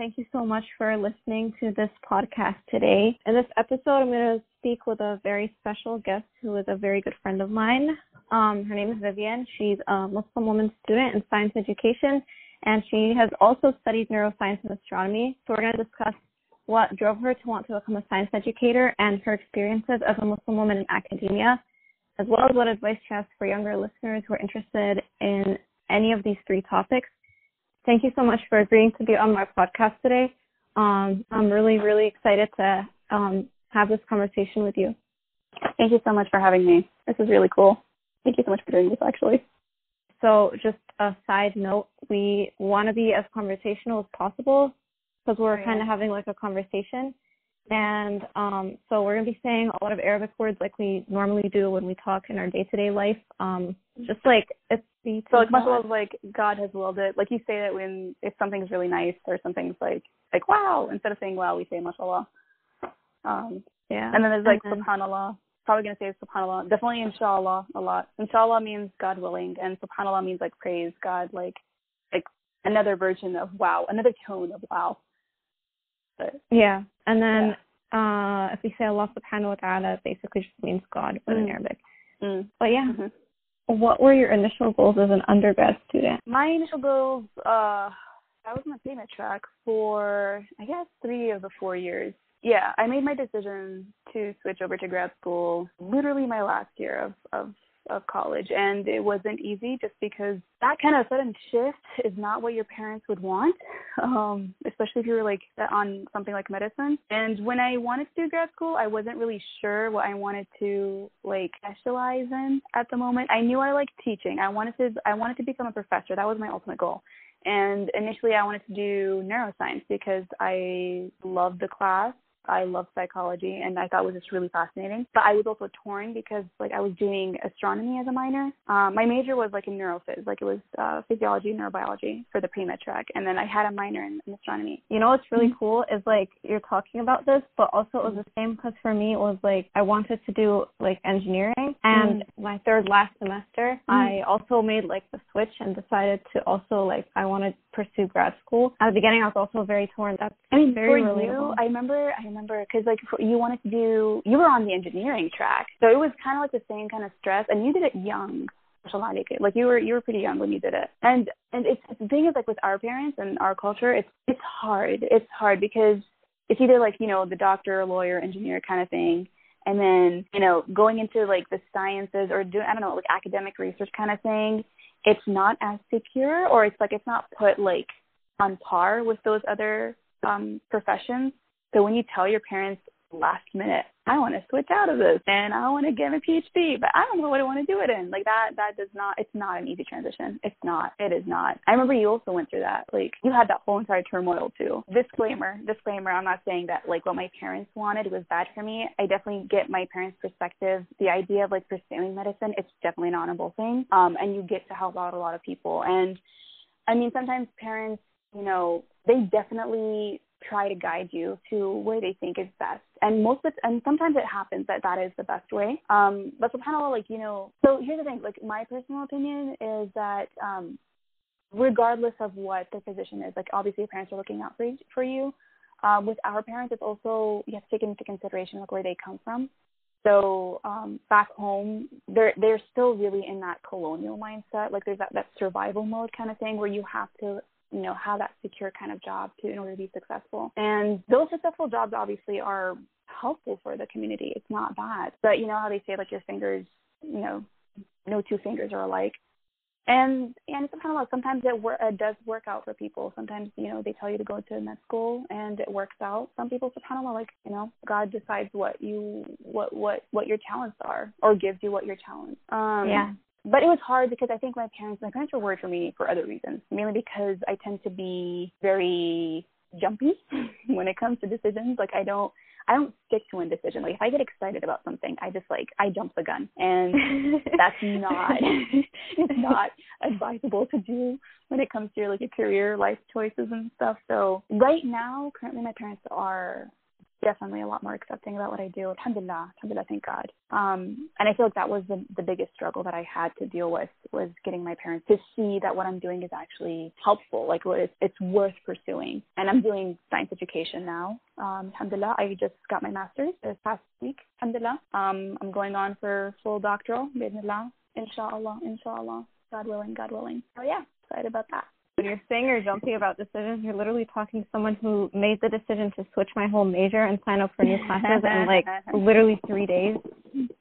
thank you so much for listening to this podcast today. In this episode, I'm going to speak with a very special guest who is a very good friend of mine. Um, her name is Vivian. She's a Muslim woman student in science education, and she has also studied neuroscience and astronomy. So we're going to discuss what drove her to want to become a science educator and her experiences as a Muslim woman in academia, as well as what advice she has for younger listeners who are interested in any of these three topics. Thank you so much for agreeing to be on my podcast today. Um, I'm really, really excited to um, have this conversation with you. Thank you so much for having me. This is really cool. Thank you so much for doing this, actually. So, just a side note, we want to be as conversational as possible because we're oh, kind of having like a conversation. And um, so we're going to be saying a lot of Arabic words like we normally do when we talk in our day to day life. Um, just like it's the so like much like God has willed it. Like you say that when if something's really nice or something's like like wow instead of saying wow we say mashallah. Um, yeah. And then there's like mm-hmm. subhanallah. Probably gonna say subhanallah. Definitely inshallah a lot. Inshallah means God willing, and subhanallah means like praise God, like like another version of wow, another tone of wow. But, yeah, and then yeah. uh if we say Allah subhanahu wa ta'ala, it basically just means God, but mm. in Arabic. Mm. But yeah. Mm-hmm. What were your initial goals as an undergrad student? My initial goals, uh, I was on the pre-med track for I guess three of the four years. Yeah, I made my decision to switch over to grad school literally my last year of of of college and it wasn't easy just because that kind of sudden shift is not what your parents would want um especially if you were like on something like medicine. And when i wanted to do grad school i wasn't really sure what i wanted to like specialize in at the moment. I knew i liked teaching. I wanted to i wanted to become a professor. That was my ultimate goal. And initially i wanted to do neuroscience because i loved the class I love psychology and I thought it was just really fascinating. But I was also torn because like I was doing astronomy as a minor. Um, my major was like in neurophys, like it was uh, physiology, and neurobiology for the pre-med track, and then I had a minor in, in astronomy. You know what's really mm-hmm. cool is like you're talking about this, but also it was the same because for me it was like I wanted to do like engineering, and mm-hmm. my third last semester mm-hmm. I also made like the switch and decided to also like I wanted to pursue grad school. At the beginning, I was also very torn. That's I mean, very for relatable. you, I remember, I remember because like you wanted to do, you were on the engineering track, so it was kind of like the same kind of stress, and you did it young. Like you were you were pretty young when you did it, and and it's the thing is like with our parents and our culture, it's it's hard. It's hard because it's either like you know the doctor, lawyer, engineer kind of thing, and then you know going into like the sciences or doing I don't know like academic research kind of thing it's not as secure or it's like it's not put like on par with those other um professions so when you tell your parents last minute i want to switch out of this and i want to get a phd but i don't know what i want to do it in like that that does not it's not an easy transition. It's not it is not. I remember you also went through that like you had that whole entire turmoil too. Disclaimer disclaimer i'm not saying that like what my parents wanted was bad for me. I definitely get my parents perspective. The idea of like pursuing medicine it's definitely an honorable thing um and you get to help out a lot of people. And i mean sometimes parents you know they definitely try to guide you to where they think is best. And most of and sometimes it happens that that is the best way. Um, but subhanAllah, like, you know, so here's the thing, like my personal opinion is that, um, regardless of what the position is, like obviously your parents are looking out for, for you. Um, with our parents, it's also, you have to take into consideration like where they come from. So um, back home, they're they're still really in that colonial mindset. Like there's that that survival mode kind of thing where you have to you know, have that secure kind of job to in order to be successful. And those successful jobs obviously are helpful for the community. It's not bad. But you know how they say like your fingers, you know, no two fingers are alike. And and of sometimes it, wor- it does work out for people. Sometimes you know they tell you to go to med school and it works out. Some people of like you know God decides what you what what what your talents are or gives you what your talents. Um, yeah but it was hard because I think my parents, my parents were worried for me for other reasons, mainly because I tend to be very jumpy when it comes to decisions. Like I don't, I don't stick to one decision. Like if I get excited about something, I just like I jump the gun, and that's not, it's not advisable to do when it comes to your like your career, life choices and stuff. So right now, currently, my parents are definitely a lot more accepting about what I do. Alhamdulillah, alhamdulillah, thank God. Um, and I feel like that was the, the biggest struggle that I had to deal with was getting my parents to see that what I'm doing is actually helpful, like it's, it's worth pursuing. And I'm doing science education now. Um, alhamdulillah, I just got my master's this past week. Alhamdulillah. Um, I'm going on for full doctoral, bismillah, inshallah, inshallah, God willing, God willing. So yeah, excited about that when you're saying you're jumpy about decisions, you're literally talking to someone who made the decision to switch my whole major and sign up for new classes in like literally three days.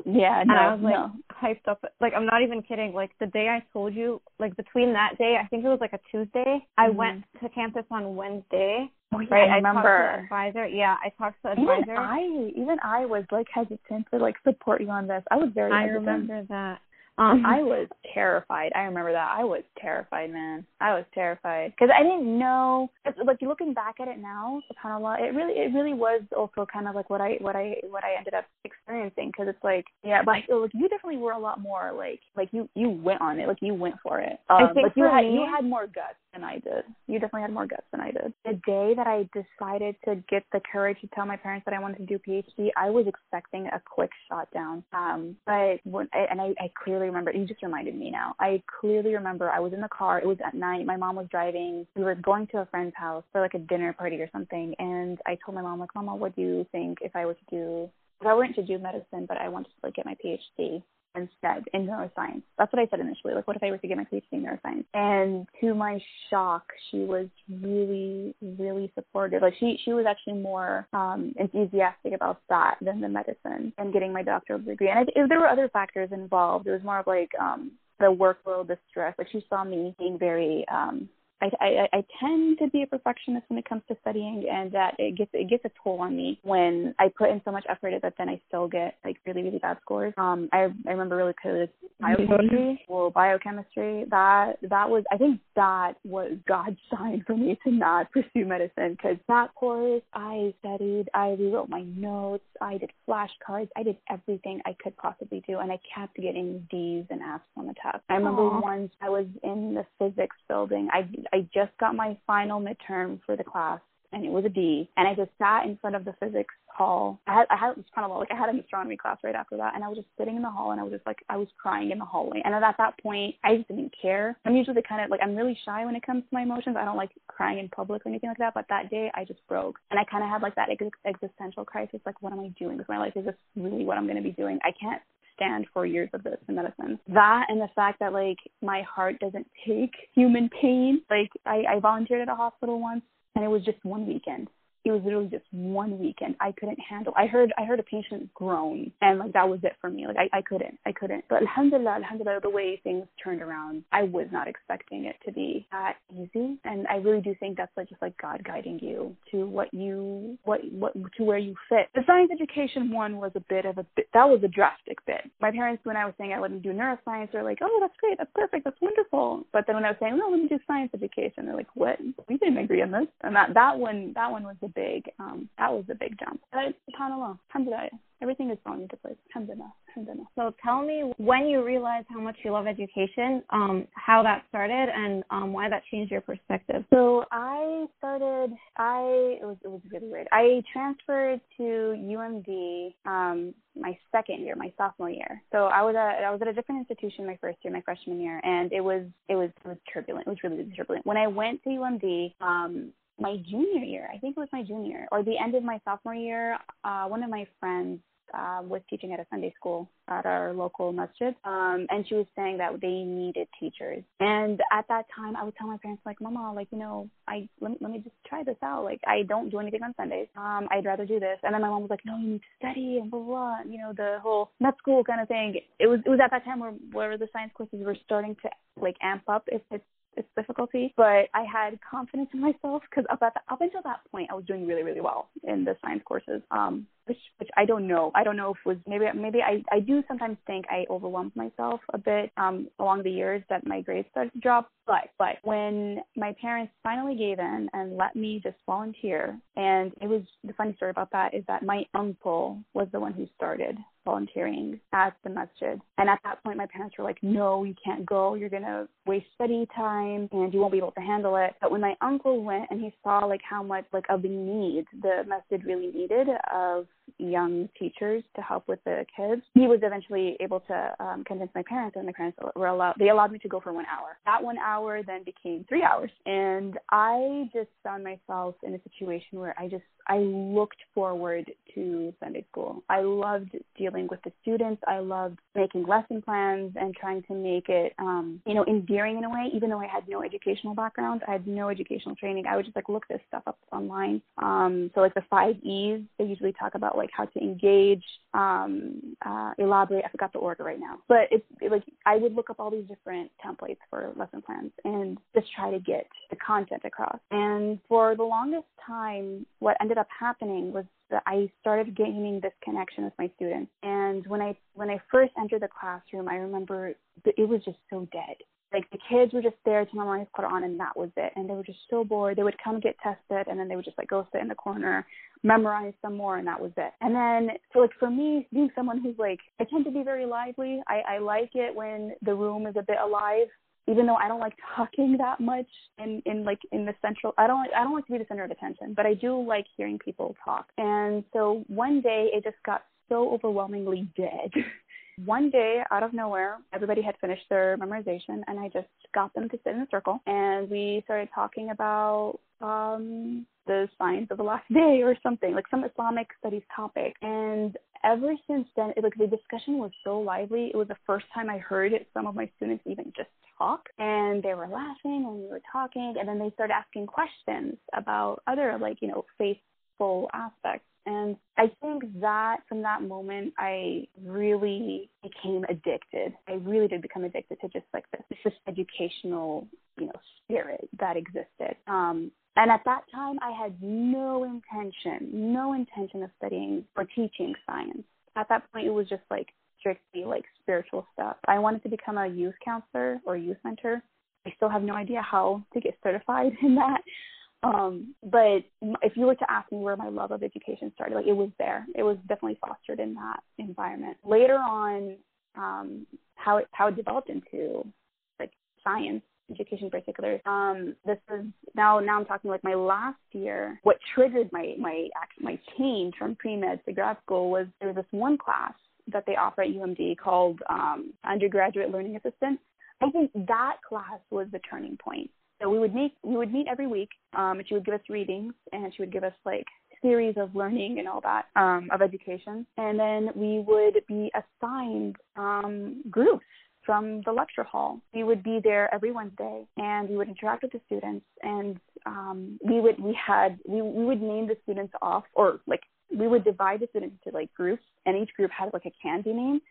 Yeah, no, and I was like no. hyped up. Like I'm not even kidding. Like the day I told you, like between that day, I think it was like a Tuesday. I Mhm. went to campus on Wednesday. Oh, yeah, right, I talked to remember. advisor. Yeah, I talked to the Even. I, even I was like hesitant to like support you on this. I was very I hesitant. remember that. Um, I was terrified. I remember that. I was terrified, man. I was terrified because I didn't know. Like looking back at it now, Subhanallah, it really, it really was also kind of like what I, what I, what I ended up experiencing. Because it's like, yeah, but like you definitely were a lot more like, like you, you went on it, like you went for it. Um, I think like you had, me- you had more guts than I did. You definitely had more guts than I did. The day that I decided to get the courage to tell my parents that I wanted to do PhD, I was expecting a quick shot down. Um, but when, and I, I clearly remember. You just reminded me now. I clearly remember. I was in the car. It was at night. My mom was driving. We were going to a friend's house for like a dinner party or something. And I told my mom like, Mama, what do you think if I were to do? If I weren't to do medicine, but I wanted to like get my PhD instead in neuroscience. That's what I said initially. Like, what if I were to get my PhD in neuroscience? And to my shock, she was really, really supportive. Like, she she was actually more um, enthusiastic about that than the medicine and getting my doctoral degree. And I, if there were other factors involved, it was more of like um, the workload, the stress. Like, she saw me being very um, I, I I tend to be a perfectionist when it comes to studying, and that it gets it gets a toll on me when I put in so much effort that then I still get like really really bad scores. Um, I I remember really clearly biochemistry, well biochemistry. That that was I think that was God's sign for me to not pursue medicine because that course I studied, I rewrote my notes, I did flashcards, I did everything I could possibly do, and I kept getting D's and F's on the test. I remember Aw. once I was in the physics building. I I just got my final midterm for the class and it was a D. And I just sat in front of the physics hall. I had I had kind of like I had an astronomy class right after that and I was just sitting in the hall and I was just like I was crying in the hallway. And at that point I just didn't care. I'm usually kind of like I'm really shy when it comes to my emotions. I don't like crying in public or anything like that. But that day I just broke. And I kinda had like that ex- existential crisis, like what am I doing with my life? Is this really what I'm gonna be doing? I can't stand for years of this in medicine. That and the fact that like my heart doesn't take human pain. Like I, I volunteered at a hospital once and it was just one weekend. It was literally just one weekend. I couldn't handle. I heard I heard a patient groan and like that was it for me. Like I, I couldn't. I couldn't. But alhamdulillah, alhamdulillah, the way things turned around, I was not expecting it to be that easy. And I really do think that's like just like God guiding you to what you what what to where you fit. The science education one was a bit of a bit that was a drastic bit. My parents when I was saying I wouldn't do neuroscience, they're like, Oh, that's great, that's perfect, that's wonderful. But then when I was saying, No, let me do science education, they're like, What? We didn't agree on this. And that that one that one was the big um that was a big jump. But subhanAllah, alhamdulillah. Everything is falling into place. Alhamdulillah. Alhamdulillah. So tell me when you realized how much you love education, um, how that started, and um, why that changed your perspective. So I started. I it was it was really weird. I transferred to UMD um, my second year, my sophomore year. So I was at I was at a different institution my first year, my freshman year, and it was it was it was turbulent. It was really, really turbulent. When I went to UMD, um, my junior year, I think it was my junior or the end of my sophomore year, uh, one of my friends uh, was teaching at a Sunday school at our local masjid, um, and she was saying that they needed teachers. And at that time, I would tell my parents like, "Mama, like you know, I let me, let me just try this out. Like I don't do anything on Sundays. Um, I'd rather do this." And then my mom was like, "No, you need to study and blah blah." blah. You know, the whole med school kind of thing. It was it was at that time where where the science courses were starting to like amp up its its its difficulty, but I had confidence in myself because up up until that point, I was doing really really well in the science courses. Um, which which I don't know. I don't know if it was maybe maybe I I do sometimes think I overwhelmed myself a bit um along the years that my grades started to drop. But but when my parents finally gave in and let me just volunteer, and it was the funny story about that is that my uncle was the one who started volunteering at the masjid. And at that point, my parents were like, no, you can't go. You're going to waste study time and you won't be able to handle it. But when my uncle went and he saw like how much like of the need the masjid really needed of young teachers to help with the kids, he was eventually able to um, convince my parents and my parents were allowed, they allowed me to go for one hour. That one hour then became three hours. And I just found myself in a situation where I just I looked forward to Sunday school. I loved dealing with the students. I loved making lesson plans and trying to make it, um, you know, endearing in a way. Even though I had no educational background, I had no educational training. I would just like look this stuff up online. Um, so like the five E's, they usually talk about like how to engage, um, uh, elaborate. I forgot the order right now, but it's it, like I would look up all these different templates for lesson plans and just try to get the content across. And for the longest time, what ended up happening was I started gaining this connection with my students. And when I when I first entered the classroom, I remember it was just so dead. Like the kids were just there to memorize Quran and that was it. And they were just so bored. They would come get tested and then they would just like go sit in the corner, memorize some more and that was it. And then so like for me, being someone who's like I tend to be very lively. I, I like it when the room is a bit alive even though I don't like talking that much in in like in the central I don't I don't like to be the center of attention, but I do like hearing people talk. And so one day it just got so overwhelmingly dead. one day out of nowhere, everybody had finished their memorization and I just got them to sit in a circle and we started talking about um the science of the last day or something, like some Islamic studies topic. And ever since then, it, like the discussion was so lively. It was the first time I heard some of my students even just talk, and they were laughing and we were talking, and then they started asking questions about other like you know faithful aspects. And I think that from that moment, I really became addicted. I really did become addicted to just like this, this educational, you know, spirit that existed. Um, and at that time, I had no intention, no intention of studying or teaching science. At that point, it was just like strictly like spiritual stuff. I wanted to become a youth counselor or youth mentor. I still have no idea how to get certified in that. Um, but if you were to ask me where my love of education started, like it was there. It was definitely fostered in that environment. Later on, um, how it how it developed into like science education in particular. Um, this is now now I'm talking like my last year. What triggered my my my change from pre med to grad school was there was this one class that they offer at UMD called um, undergraduate learning assistant. I think that class was the turning point. So we would meet we would meet every week, um, and she would give us readings, and she would give us like series of learning and all that um, of education, and then we would be assigned um, groups from the lecture hall. We would be there every Wednesday, and we would interact with the students, and um, we would we had we we would name the students off, or like we would divide the students into like groups, and each group had like a candy name.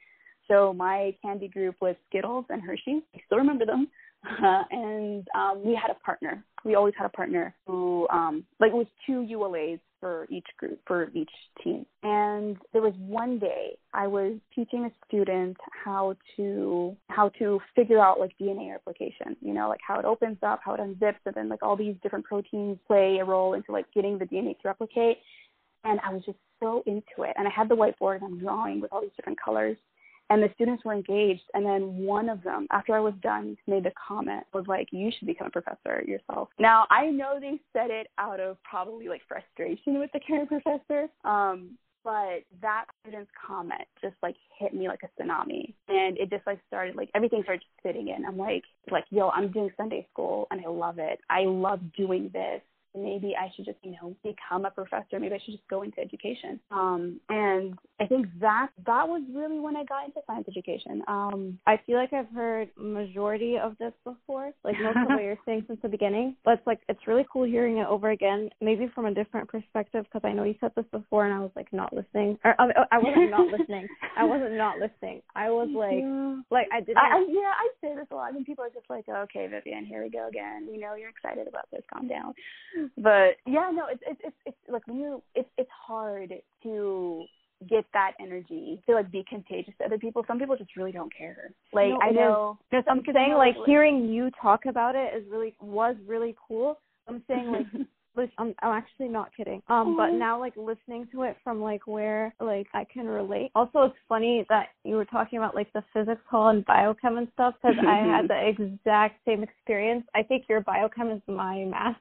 So my candy group was Skittles and Hershey's. I still remember them. Uh, and um, we had a partner. We always had a partner who, um, like, it was two ULAs for each group, for each team. And there was one day I was teaching a student how to how to figure out like DNA replication. You know, like how it opens up, how it unzips, and then like all these different proteins play a role into like getting the DNA to replicate. And I was just so into it. And I had the whiteboard and I'm drawing with all these different colors and the students were engaged. And then one of them after i was done made the comment was like you should become a professor yourself. Now i know they said it out of probably like frustration with the current professor um but that student's comment just like hit me like a tsunami. And it just like started like everything started just fitting in. I'm like like yo i'm doing sunday school and i love it. I love doing this maybe I should just, you know, become a professor. Maybe I should just go into education. Um, and I think that that was really when I got into science education. Um, I feel like I've heard majority of this before, like most of what you're saying since the beginning. But it's like it's really cool hearing it over again, maybe from a different perspective, because I know you said this before, and I was like not listening, or I, I wasn't not listening. I wasn't not listening. I was like, yeah. like I didn't. I, I, yeah, I say this a lot, and people are just like, okay, Vivian, here we go again. We know you're excited about this. Calm down but yeah, no, it's it's it's, it's like when you it's it's hard to get that energy to like be contagious to other people. Some people just really don't care. Like No, I know Just I'm Because saying like hearing you talk about it is really was really cool. I'm saying like I'm I'm actually not kidding. Um but now like listening to it from like where like I can relate. Also it's funny that you were talking about like the physics hall and biochem and stuff cuz I had the exact same experience. I think your biochem is my math.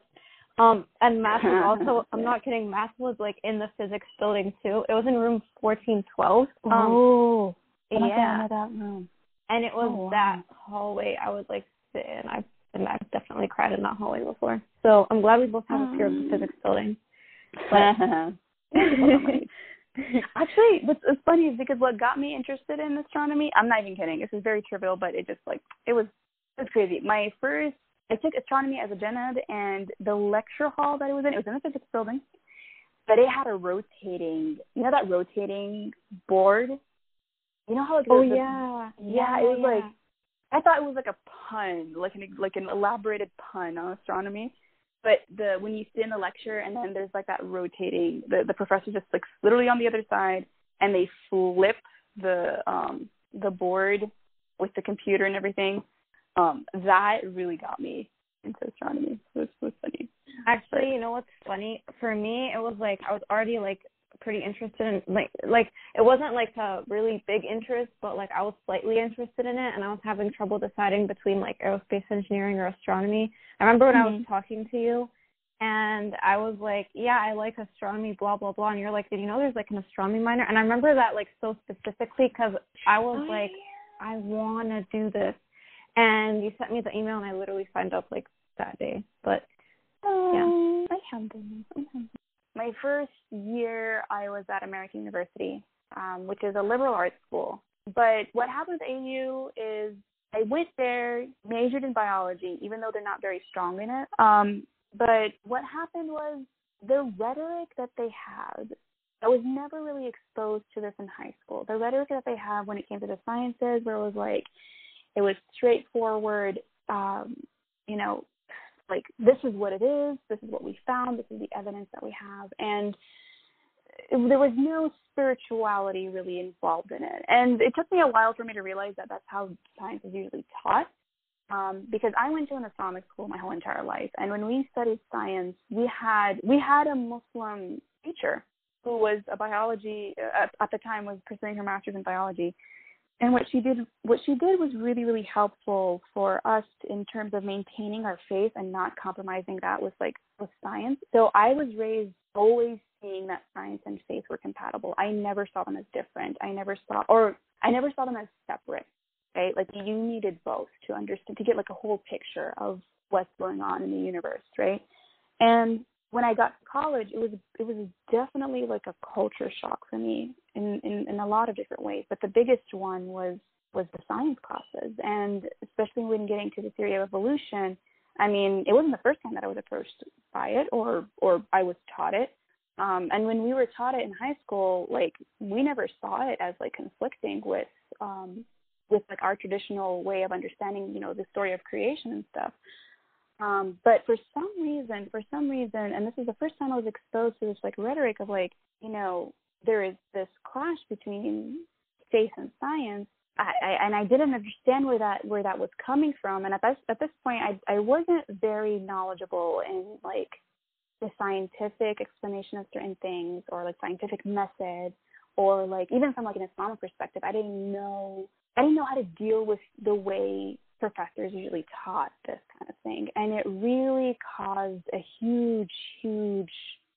Um and math was also I'm not kidding, math was like in the physics building too. It was in room 1412. Um oh, yeah know that room. and it was Oh, wow. that hallway I would like sit in. I and I've definitely cried in that hallway before. So I'm glad we both have a fear of the physics building. Actually, what's, what's funny is because what got me interested in astronomy, I'm not even kidding. This is very trivial, but it just like it was it was crazy. My first I took astronomy as a gen ed and the lecture hall that it was in, it was in the physics building. But it had a rotating you know that rotating board? You know how like oh the- yeah. yeah, it was like I thought it was like a pun, like an like an elaborated pun on astronomy. But the when you sit in the lecture and then there's like that rotating, the the professor just like literally on the other side, and they flip the um the board with the computer and everything. Um, that really got me into astronomy. So it's so funny. Actually, you know what's funny? For me, it was like I was already like pretty interested in like like it wasn't like a really big interest, but like I was slightly interested in it, and I was having trouble deciding between like aerospace engineering or astronomy. I remember when I was Mhm. talking to you, and I was like, "Yeah, I like astronomy, blah blah blah," and you're like, "Did you know there's like an astronomy minor?" And I remember that like so specifically because I was Oh, like, "I want to do this," and you sent me the email, and I literally signed up like that day, but. Oh, alhamdulillah. My first year, I was at American University, um, which is a liberal arts school. But what happened with AU is I went there, majored in biology, even though they're not very strong in it. Um, but what happened was the rhetoric that they had. I was never really exposed to this in high school. The rhetoric that they have when it came to the sciences, where it was like, it was straightforward, um, you know, like this is what it is, this is what we found, this is the evidence that we have, and there was no spirituality really involved in it. And it took me a while for me to realize that that's how science is usually taught. Um, because I went to an Islamic school my whole entire life, and when we studied science, we had we had a Muslim teacher who was a biology uh, at the time was pursuing her master's in biology, and what she did what she did was really really helpful for us in terms of maintaining our faith and not compromising that with like with science. So i was raised always seeing that science and faith were compatible. I never saw them as different. I never saw or i never saw them as separate right? Like you needed both to understand to get like a whole picture of what's going on in the universe right? And when I got to college, it was it was definitely like a culture shock for me in, in in a lot of different ways. But the biggest one was was the science classes, and especially when getting to the theory of evolution. I mean, it wasn't the first time that I was approached by it, or or I was taught it. Um, and when we were taught it in high school, like we never saw it as like conflicting with um, with like our traditional way of understanding, you know, the story of creation and stuff. Um, but for some reason, for some reason, and this is the first time I was exposed to this like rhetoric of like, you know, there is this clash between faith and science. I, I and I didn't understand where that where that was coming from. And at this at this point, I I wasn't very knowledgeable in like the scientific explanation of certain things or like scientific method or like even from like an Islamic perspective, I didn't know I didn't know how to deal with the way professors usually taught this kind of thing. And it really caused a huge, huge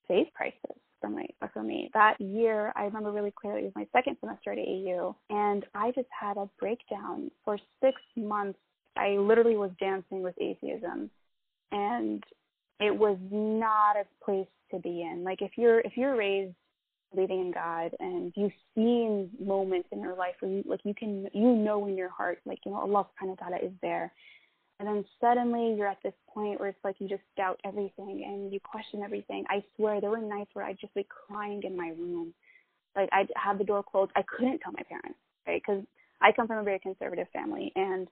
faith crisis for me for me. That year I remember really clearly it was my second semester at AU and I just had a breakdown. For six months I literally was dancing with atheism and it was not a place to be in. Like if you're if you're raised believing in God and you've seen moments in your life where you like you can you know in your heart like you know Allah subhanahu wa ta'ala is there and then suddenly you're at this point where it's like you just doubt everything and you question everything. I swear there were nights where I'd just be crying in my room. Like I'd have the door closed. I couldn't tell my parents, right? Because I come from a very conservative family and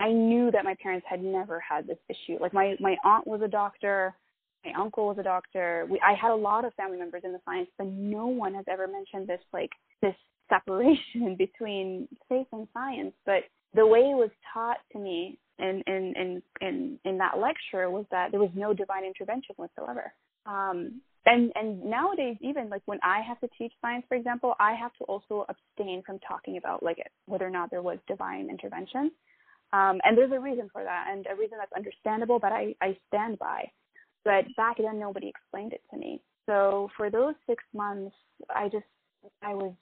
I knew that my parents had never had this issue. Like my my aunt was a doctor my uncle was a doctor. We, I had a lot of family members in the science, but no one has ever mentioned this like this separation between faith and science. But the way it was taught to me in in in in, in that lecture was that there was no divine intervention whatsoever. Um, and and nowadays even like when I have to teach science, for example, I have to also abstain from talking about like whether or not there was divine intervention. Um, and there's a reason for that, and a reason that's understandable, but I, I stand by. But back then, nobody explained it to me. So for those six months, I just I was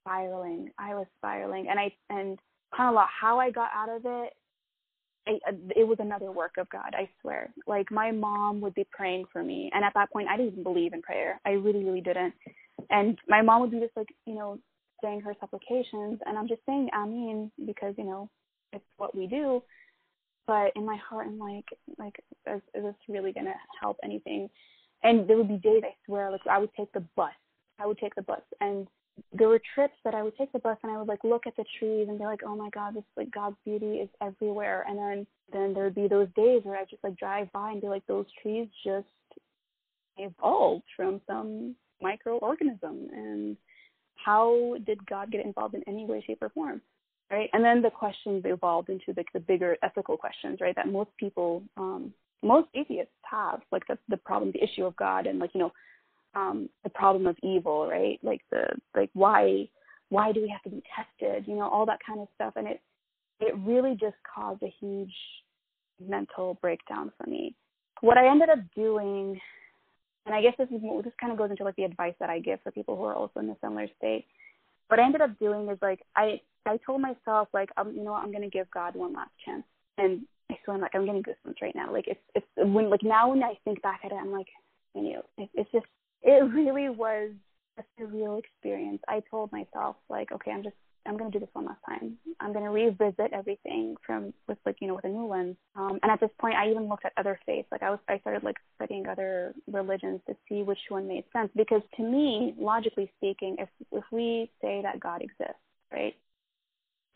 spiraling. I was spiraling, and I and kind of how I got out of it. I, uh, it was another work of God, I swear. Like my mom would be praying for me, and at that point, I didn't even believe in prayer. I really, really didn't. And my mom would be just like, you know, saying her supplications, and I'm just saying Amen because you know it's what we do. But in my heart, I'm like, like, is, is this really gonna help anything? And there would be days I swear, like I would take the bus. I would take the bus, and there were trips that I would take the bus and I would like look at the trees and be like, oh my god, this like God's beauty is everywhere. And then then there would be those days where I just like drive by and be like, those trees just evolved from some microorganism. And how did God get involved in any way, shape, or form? Right. And then the questions evolved into like the bigger ethical questions, right? That most people, um, most atheists have, like the the problem, the issue of God, and like you know um, the problem of evil, right? Like the like why why do we have to be tested? You know, all that kind of stuff, and it it really just caused a huge mental breakdown for me. What I ended up doing, and I guess this is this kind of goes into like the advice that I give for people who are also in a similar state. What I ended up doing is like I I told myself like um, you know what I'm gonna give God one last chance, and I swear I'm like I'm getting goosebumps right now. Like it's it's when like now when I think back at it, I'm like you know it, it's just it really was a surreal experience. I told myself like, okay, I'm just I'm gonna do this one last time. I'm gonna revisit everything from with like you know with a new lens. Um, and at this point, I even looked at other faiths. Like I was I started like studying other religions to see which one made sense. Because to me, logically speaking, if if we say that God exists, right,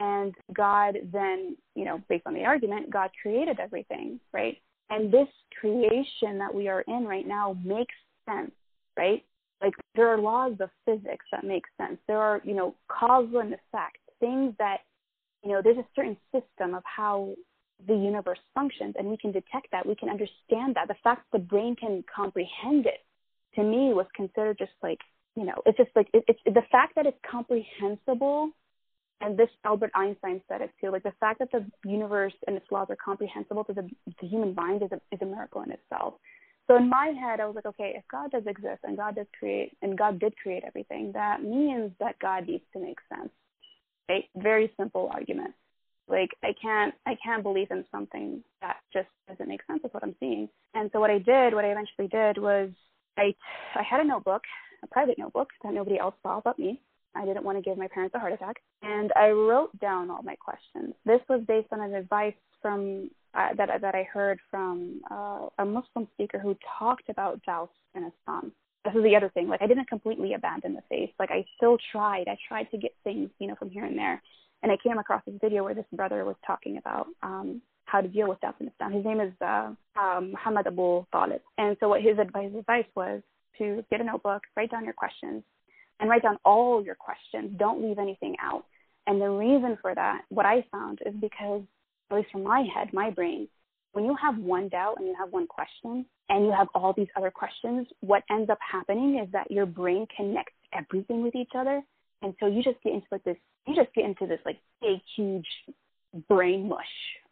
and God then you know based on the argument, God created everything, right, and this creation that we are in right now makes sense right? Like there are laws of physics that make sense. There are, you know, causal and effect, things that, you know, there's a certain system of how the universe functions and we can detect that. We can understand that. The fact the brain can comprehend it to me was considered just like, you know, it's just like, it, it's the fact that it's comprehensible and this Albert Einstein said it too. Like the fact that the universe and its laws are comprehensible to the, the human mind is a, is a miracle in itself. So in my head, I was like, okay, if God does exist and God does create and God did create everything, that means that God needs to make sense. Right? Very simple argument. Like I can't I can't believe in something that just doesn't make sense with what I'm seeing. And so what I did, what I eventually did was I I had a notebook, a private notebook that nobody else saw but me. I didn't want to give my parents a heart attack. And I wrote down all my questions. This was based on an advice from uh, that that I heard from uh, a Muslim speaker who talked about Jous in Islam. This is the other thing. Like I didn't completely abandon the faith. Like I still tried. I tried to get things, you know, from here and there. And I came across this video where this brother was talking about um, how to deal with doubt in Islam. His name is uh, um, Muhammad Abu Talib. And so what his advice, his advice was to get a notebook, write down your questions, and write down all your questions. Don't leave anything out. And the reason for that, what I found, is because at least from my head, my brain, when you have one doubt and you have one question and you have all these other questions, what ends up happening is that your brain connects everything with each other. And so you just get into like this, you just get into this like big, huge brain mush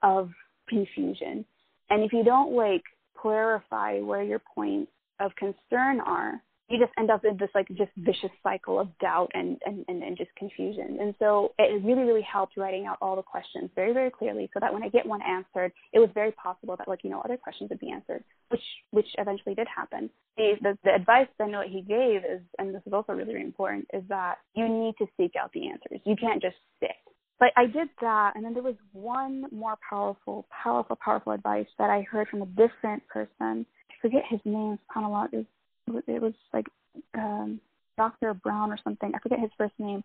of confusion. And if you don't like clarify where your points of concern are, you just end up in this like just vicious cycle of doubt and, and, and, and, just confusion. And so it really, really helped writing out all the questions very, very clearly so that when I get one answered, it was very possible that like, you know, other questions would be answered, which which eventually did happen. The the, the advice then what he gave is and this is also really, really important, is that you need to seek out the answers. You can't just sit. But I did that and then there was one more powerful, powerful, powerful advice that I heard from a different person. I forget his name, subhanAllah, it was like um, Dr. Brown or something. I forget his first name.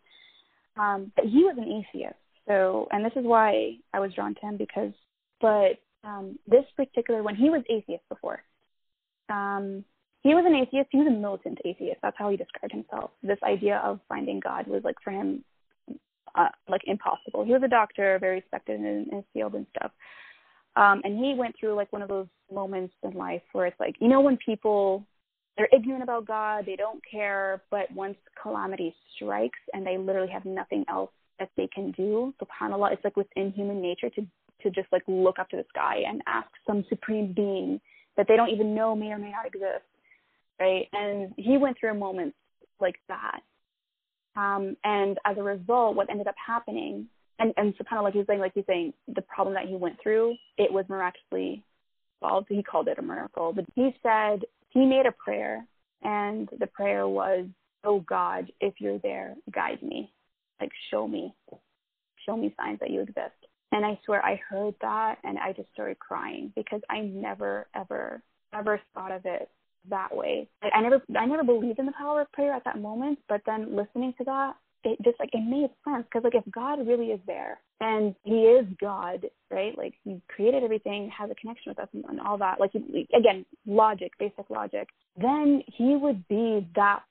Um, but he was an atheist. So, and this is why I was drawn to him because, but um, this particular, when he was atheist before, um, he was an atheist. He was a militant atheist. That's how he described himself. This idea of finding God was like for him, uh, like impossible. He was a doctor, very respected in, in his field and stuff. Um, and he went through like one of those moments in life where it's like, you know, when people they're ignorant about God, they don't care, but once calamity strikes and they literally have nothing else that they can do, subhanAllah, it's like within human nature to to just like look up to the sky and ask some supreme being that they don't even know may or may not exist, right? And he went through moments like that. Um, and as a result, what ended up happening, and, and of like he's saying, like he's saying, the problem that he went through, it was miraculously solved. He called it a miracle. But he said he made a prayer, and the prayer was, "Oh God, if you're there, guide me, like show me, show me signs that you exist." And I swear I heard that and I just started crying because I never, ever, ever thought of it that way. I, I never, I never believed in the power of prayer at that moment. But then listening to that, it just like it made sense because like if God really is there and He is God, right? Like He created everything, has a connection with us, and, and all that. Like he, again, logic, basic logic. Then He would be that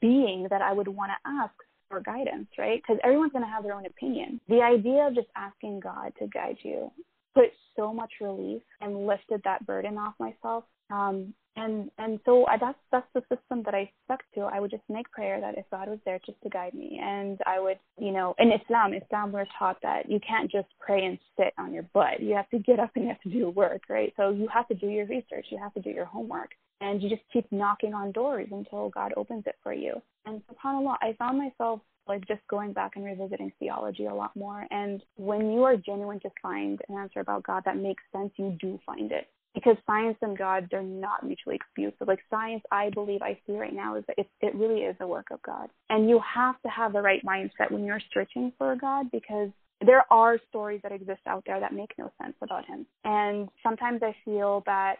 being that I would want to ask for guidance, right? Because everyone's going to have their own opinion. The idea of just asking God to guide you put so much relief and lifted that burden off myself. Um, and and so I, that's that's the system that I stuck to. I would just make prayer that if God was there just to guide me, and I would, you know, in Islam, Islam we're taught that you can't just pray and sit on your butt. You have to get up and you have to do work, right? So you have to do your research, you have to do your homework, and you just keep knocking on doors until God opens it for you. And subhanallah, I found myself like just going back and revisiting theology a lot more. And when you are genuine to find an answer about God that makes sense, you do find it. Because science and God, they're not mutually exclusive. Like science, I believe I see right now is that it, it really is a work of God. And you have to have the right mindset when you're searching for a God because there are stories that exist out there that make no sense about him. And sometimes I feel that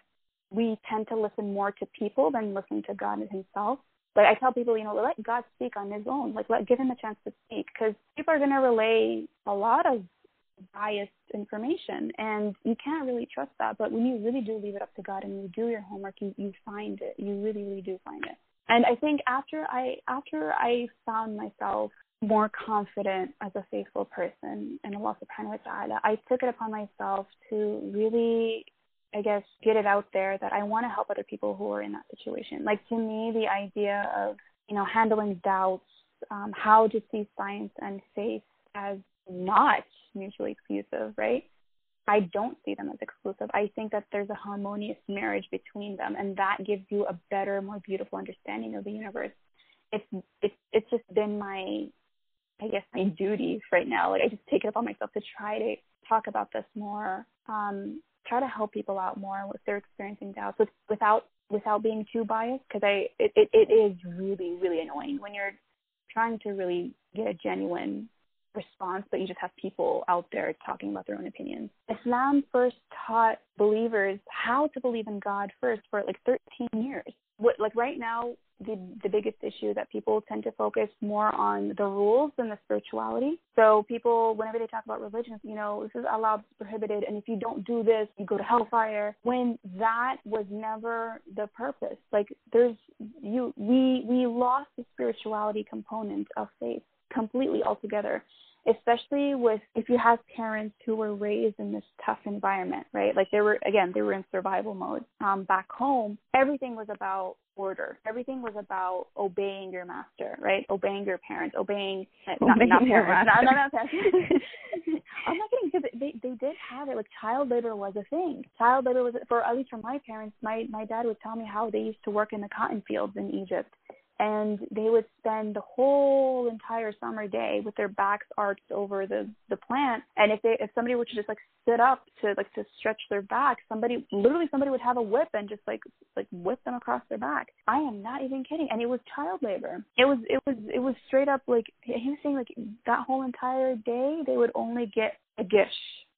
we tend to listen more to people than listen to God himself. Like I tell people, you know, let God speak on His own. Like let give Him a chance to speak, because people are going to relay a lot of biased information, and you can't really trust that. But when you really do leave it up to God and you do your homework, you you find it. You really, really do find it. And I think after I after I found myself more confident as a faithful person in Allah subhanahu wa ta'ala, I took it upon myself to really I guess, get it out there that I want to help other people who are in that situation. Like to me, the idea of, you know, handling doubts, um, how to see science and faith as not mutually exclusive, right? I don't see them as exclusive. I think that there's a harmonious marriage between them, and that gives you a better, more beautiful understanding of the universe. It's it's it's just been my, I guess, my duty right now. Like I just take it upon myself to try to talk about this more. Um, try to help people out more if they're experiencing doubts with, without without being too biased because I it, it, it is really really annoying when you're trying to really get a genuine response, but you just have people out there talking about their own opinions. Islam first taught believers how to believe in God first for like 13 years. What like right now the the biggest issue that people tend to focus more on the rules than the spirituality. So people, whenever they talk about religion, you know, this is allowed, prohibited, and if you don't do this, you go to hellfire. When that was never the purpose. Like there's you, we we lost the spirituality component of faith completely altogether especially with if you have parents who were raised in this tough environment, right? Like they were again, they were in survival mode. Um, back home, everything was about order. Everything was about obeying your master, right? Obeying your parents, obeying, not, obeying not parents, not, not, not parents. I'm not kidding because they they did have it. Like child labor was a thing. Child labor was for at least for my parents. My my dad would tell me how they used to work in the cotton fields in Egypt and they would spend the whole entire summer day with their backs arched over the the plant. And if they if somebody were to just like sit up to like to stretch their back somebody literally somebody would have a whip and just like like whip them across their back. I am not even kidding. And it was child labor. It was it was it was straight up like he was saying like that whole entire day they would only get a gish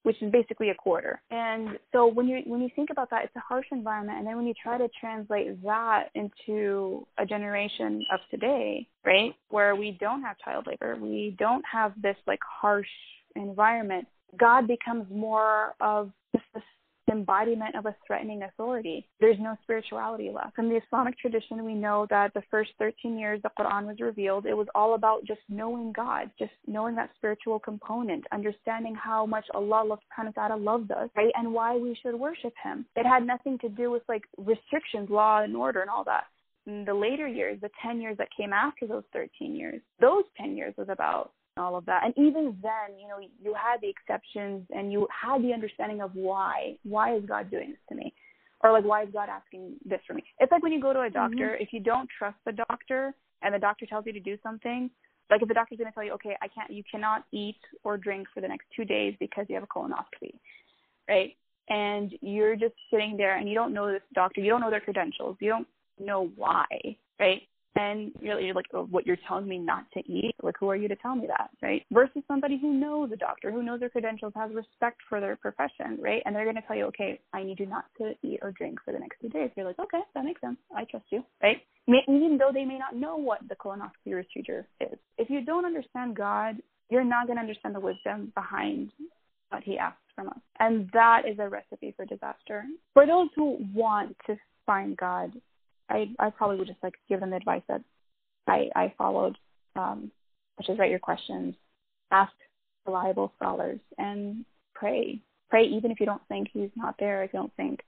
which is basically a quarter. And so when you when you think about that, it's a harsh environment, and then when you try to translate that into a generation of today, right, where we don't have child labor, we don't have this like harsh environment, God becomes more of just the embodiment of a threatening authority. There's no spirituality left. From the Islamic tradition, we know that the first 13 years the Quran was revealed, it was all about just knowing God, just knowing that spiritual component, understanding how much Allah subhanahu wa ta'ala loves us, right? And why we should worship Him. It had nothing to do with like restrictions, law and order and all that. In the later years, the 10 years that came after those 13 years, those 10 years was about all of that. And even then, you know, you had the exceptions and you had the understanding of why. Why is God doing this to me? Or like, why is God asking this for me? It's like when you go to a doctor, mm-hmm. if you don't trust the doctor and the doctor tells you to do something, like if the doctor's going to tell you, okay, I can't, you cannot eat or drink for the next two days because you have a colonoscopy, right? And you're just sitting there and you don't know this doctor, you don't know their credentials, you don't know why, right? And you're, like, oh, what you're telling me not to eat? Like, who are you to tell me that, right? Versus somebody who knows a doctor, who knows their credentials, has respect for their profession, right? And they're going to tell you, okay, I need you not to eat or drink for the next two days. You're like, okay, that makes sense. I trust you, right? Even though they may not know what the colonoscopy procedure is. If you don't understand God, you're not going to understand the wisdom behind what He asks from us. And that is a recipe for disaster. For those who want to find God, I I probably would just like give them the advice that I I followed, um, which is write your questions, ask reliable scholars, and pray. Pray even if you don't think he's not there. If you don't think,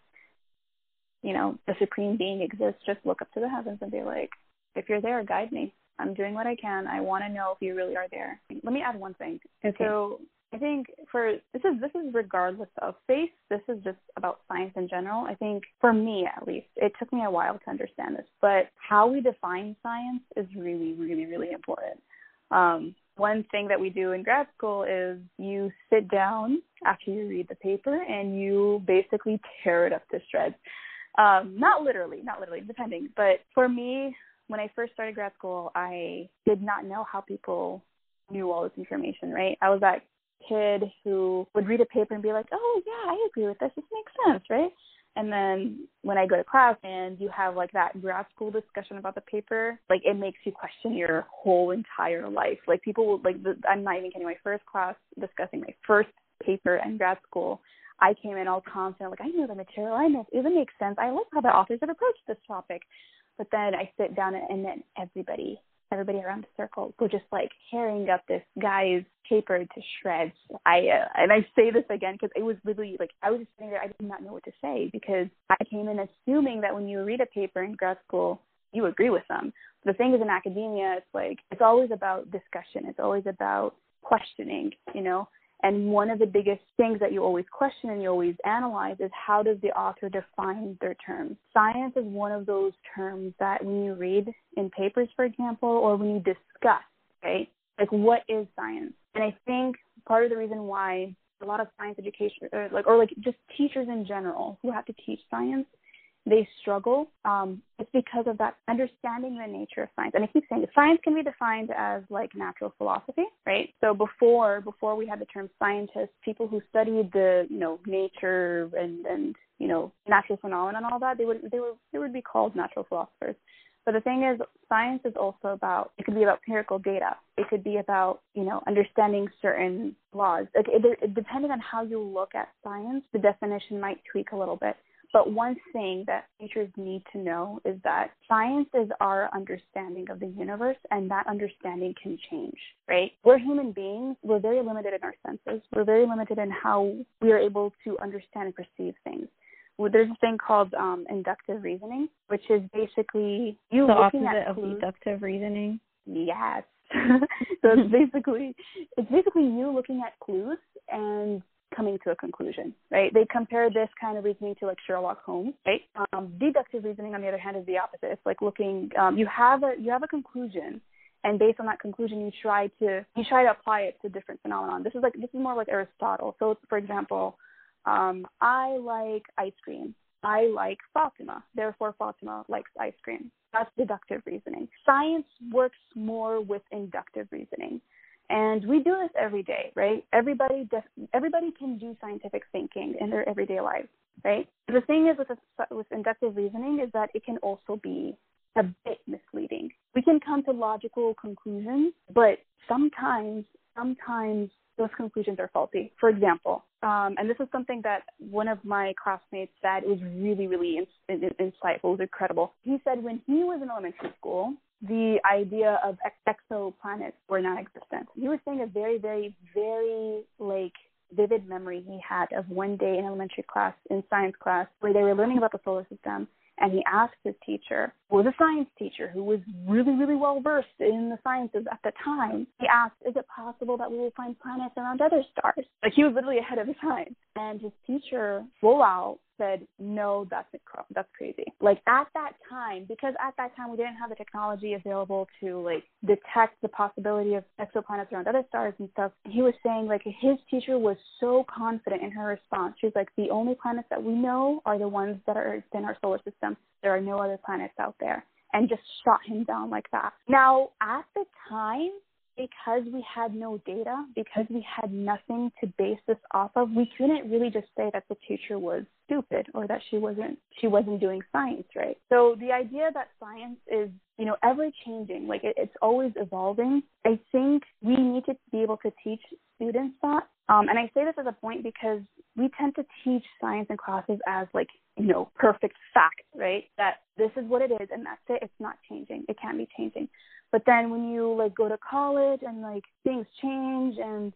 you know, the supreme being exists, just look up to the heavens and be like, if you're there, guide me. I'm doing what I can. I want to know if you really are there. Let me add one thing. Okay. So I think for this is this is regardless of faith. This is just about science in general. I think for me at least, it took me a while to understand this, but how we define science is really, really, really important. Um, one thing that we do in grad school is you sit down after you read the paper and you basically tear it up to shreds. Um, not literally, not literally, depending. But for me, when I first started grad school, I did not know how people knew all this information, right? I was that kid who would read a paper and be like, "Oh yeah, I agree with this. This makes sense, right?" And then when I go to class and you have like that grad school discussion about the paper, like it makes you question your whole entire life. Like people will like the, I'm not even kidding. My first class discussing my first paper in grad school, I came in all confident, like I know the material, I know it makes sense. I like how the authors have approached this topic. But then I sit down and then everybody everybody around the circle were just like tearing up this guy's paper to shreds. I uh, and I say this again because it was literally like I was just sitting there. I did not know what to say because I came in assuming that when you read a paper in grad school, you agree with them. The thing is in academia, it's like it's always about discussion. It's always about questioning. You know, and one of the biggest things that you always question and you always analyze is how does the author define their terms? Science is one of those terms that when you read in papers, for example, or when you discuss, right? Like what is science? And I think part of the reason why a lot of science education or like or like just teachers in general who have to teach science they struggle, um, it's because of that understanding the nature of science. And I keep saying science can be defined as like natural philosophy, right? So before before we had the term scientists, people who studied the you know nature and and you know natural phenomena and all that, they would they would they would be called natural philosophers. But the thing is, science is also about, it could be about empirical data. It could be about, you know, understanding certain laws. Like, it, it, depending on how you look at science, the definition might tweak a little bit. But one thing that teachers need to know is that science is our understanding of the universe, and that understanding can change, right? We're human beings. We're very limited in our senses. We're very limited in how we are able to understand and perceive things. There's a thing called um, inductive reasoning, which is basically you the looking opposite at of deductive reasoning. Yes. so it's basically it's basically you looking at clues and coming to a conclusion, right? They compare this kind of reasoning to like Sherlock Holmes, right? Um, deductive reasoning, on the other hand, is the opposite. It's like looking, um, you have a you have a conclusion, and based on that conclusion, you try to you try to apply it to different phenomenon. This is like this is more like Aristotle. So, for example, um, I like ice cream. I like Fatima. Therefore, Fatima likes ice cream. That's deductive reasoning. Science works more with inductive reasoning. And we do this every day, right? Everybody does, everybody can do scientific thinking in their everyday lives, right? The thing is with a, with inductive reasoning is that it can also be a bit misleading. We can come to logical conclusions, but sometimes sometimes those conclusions are faulty. For example, um, and this is something that one of my classmates said was really, really in, in, insightful, was incredible. He said when he was in elementary school, the idea of ex- exoplanets were non-existent. He was saying a very, very, very like vivid memory he had of one day in elementary class, in science class, where they were learning about the solar system, and he asked his teacher, was a science teacher who was really, really well versed in the sciences at the time. He asked, Is it possible that we will find planets around other stars? Like he was literally ahead of his time. And his teacher, full out, said, no, that's that's crazy. Like at that time, because at that time we didn't have the technology available to like detect the possibility of exoplanets around other stars and stuff. He was saying like his teacher was so confident in her response. She's like, the only planets that we know are the ones that are in our solar system. There are no other planets out there. And just shot him down like that. Now, at the time, because we had no data, because we had nothing to base this off of, we couldn't really just say that the teacher was stupid or that she wasn't she wasn't doing science right. So the idea that science is you know ever changing, like it, it's always evolving. I think we need to be able to teach students that. Um, and I say this as a point because we tend to teach science in classes as like you know perfect fact, right? That this is what it is and that's it. It's not changing. It can't be changing. But then when you like go to college and like things change and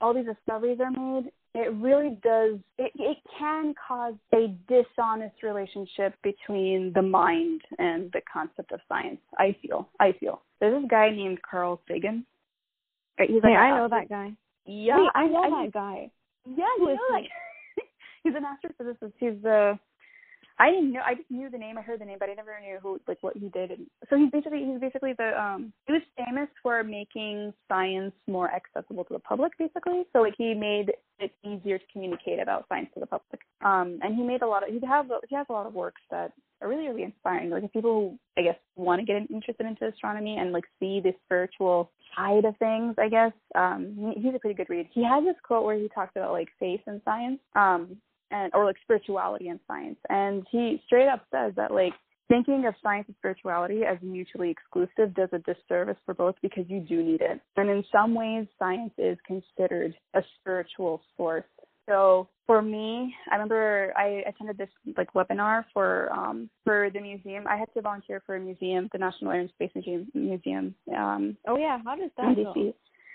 all these discoveries are made, it really does it, it can cause a dishonest relationship between the mind and the concept of science. I feel. I feel. There's this guy named Carl Sagan. He's like hey, I know that guy. Yeah, Wait, I know I, that guy. Yeah, you know, like, he's an astrophysicist. He's the I didn't know. I just knew the name. I heard the name, but I never knew who like what he did. And so he's basically he's basically the um he was famous for making science more accessible to the public, basically. So like he made it easier to communicate about science to the public. Um and he made a lot of he have he has a lot of works that are really really inspiring. Like if people I guess want to get interested into astronomy and like see the spiritual side of things, I guess um he's a pretty good read. He has this quote where he talks about like faith and science. Um and or like spirituality and science. And he straight up says that like thinking of science and spirituality as mutually exclusive does a disservice for both because you do need it. And in some ways science is considered a spiritual source. So for me, I remember I attended this like webinar for um for the museum. I had to volunteer for a museum, the National Air and Space Museum. Um Oh yeah, how does that go?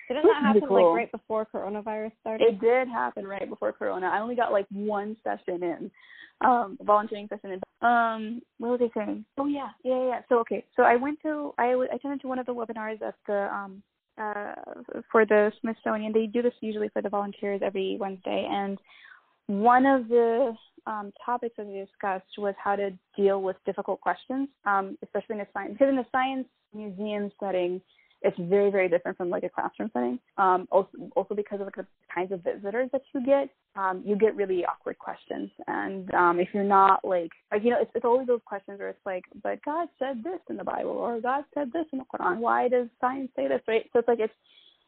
Didn't that happen cool. like right before coronavirus started? It did happen right before Corona. I only got like one session in, um, volunteering session in. Um, what was I saying? Oh yeah, yeah, yeah. So okay, so I went to I I attended to one of the webinars at the um uh for the Smithsonian. They do this usually for the volunteers every Wednesday, and one of the um, topics that they discussed was how to deal with difficult questions, um, especially in a science because in the science museum setting it's very very different from like a classroom setting. Um also also because of like the kinds of visitors that you get um you get really awkward questions. And um if you're not like like you know it's, it's always those questions where it's like but god said this in the bible or god said this in the quran. Why does science say this? Right? So it's like it's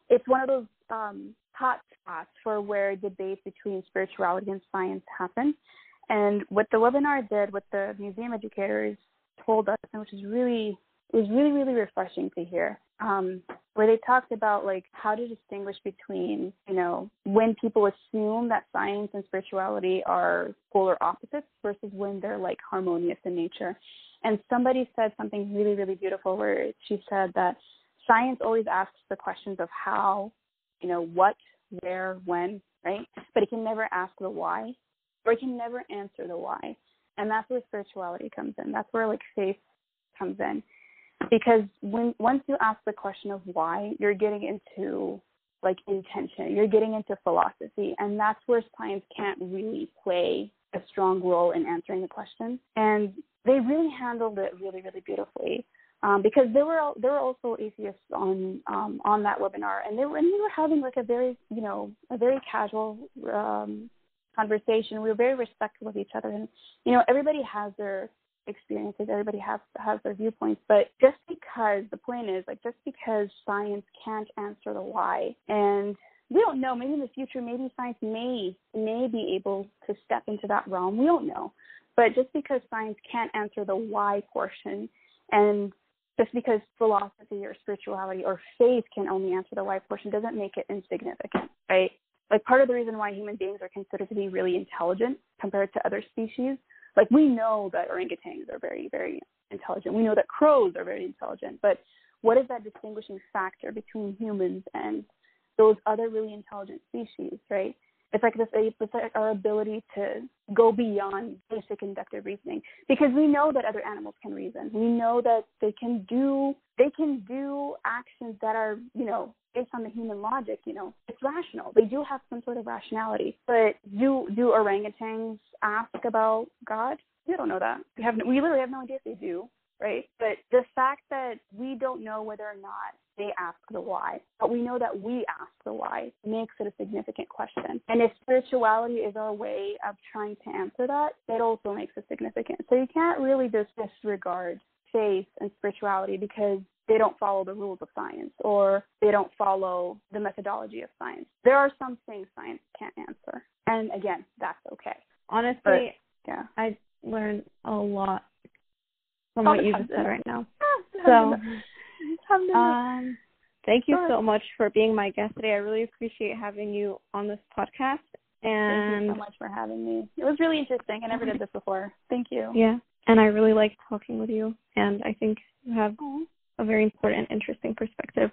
it's one of those um hot spots for where debates between spirituality and science happen. And what the webinar did what the museum educators told us and which is really was really really refreshing to hear um, where they talked about like how to distinguish between you know when people assume that science and spirituality are polar opposites versus when they're like harmonious in nature. And somebody said something really really beautiful where she said that science always asks the questions of how you know what where when right? But it can never ask the why or it can never answer the why. And that's where spirituality comes in. That's where like faith comes in because when once you ask the question of why, you're getting into like intention, you're getting into philosophy, and that's where science can't really play a strong role in answering the question. And they really handled it really, really beautifully. Um, because there were there were also atheists on um, on that webinar, and they were and we were having like a very you know a very casual um, conversation. We were very respectful of each other, and you know everybody has their experiences. Everybody has has their viewpoints, but just because the point is like just because science can't answer the why, and we don't know. Maybe in the future, maybe science may may be able to step into that realm. We don't know, but just because science can't answer the why portion, and just because philosophy or spirituality or faith can only answer the why portion doesn't make it insignificant, right? Like part of the reason why human beings are considered to be really intelligent compared to other species, like we know that orangutans are very, very intelligent. We know that crows are very intelligent, but what is that distinguishing factor between humans and those other really intelligent species, right? It's like this, it's like our ability to go beyond basic inductive reasoning because we know that other animals can reason. We know that they can do, they can do actions that are, you know, based on the human logic, you know, it's rational. They do have some sort of rationality. But do do orangutans ask about God? We don't know that. We have we literally have no idea if they do, right? But the fact that we don't know whether or not they ask the why, but we know that we ask the why makes it a significant question. And if spirituality is our way of trying to answer that, it also makes it significant. So you can't really just disregard faith and spirituality because they don't follow the rules of science or they don't follow the methodology of science. There are some things science can't answer. And again, that's okay. Honestly, but, yeah. I learned a lot from what you just said right now. So um, thank you so much for being my guest today. I really appreciate having you on this podcast. And thank you so much for having me. It was really interesting. I never did this before. Thank you. Yeah, and I really like talking with you. And I think you have a very important, interesting perspective.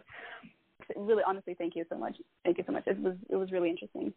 Really, honestly, thank you so much. Thank you so much. It was it was really interesting.